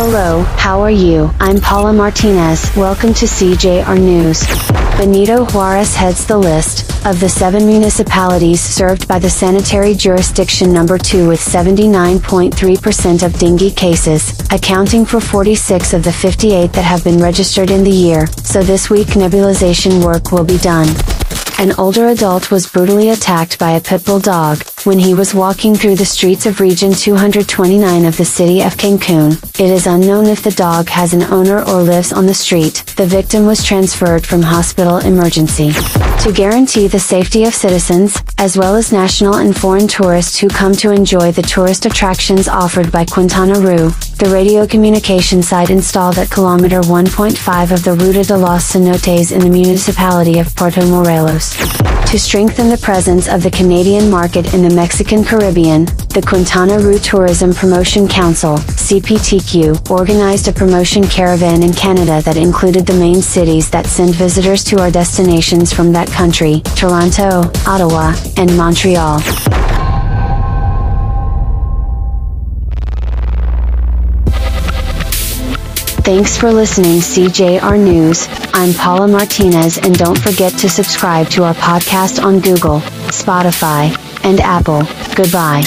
Hello, how are you? I'm Paula Martinez. Welcome to CJR News. Benito Juarez heads the list of the seven municipalities served by the sanitary jurisdiction number 2 with 79.3% of dengue cases, accounting for 46 of the 58 that have been registered in the year, so this week nebulization work will be done. An older adult was brutally attacked by a pit bull dog, when he was walking through the streets of Region 229 of the city of Cancun. It is unknown if the dog has an owner or lives on the street. The victim was transferred from hospital emergency. To guarantee the safety of citizens, as well as national and foreign tourists who come to enjoy the tourist attractions offered by Quintana Roo, the radio communication site installed at kilometer 1.5 of the Ruta de los Cenotes in the municipality of Puerto Morelos. To strengthen the presence of the Canadian market in the Mexican Caribbean, the Quintana Roo Tourism Promotion Council, CPTQ, organized a promotion caravan in Canada that included the main cities that send visitors to our destinations from that country, Toronto, Ottawa, and Montreal. Thanks for listening CJR News. I'm Paula Martinez and don't forget to subscribe to our podcast on Google, Spotify, and Apple. Goodbye.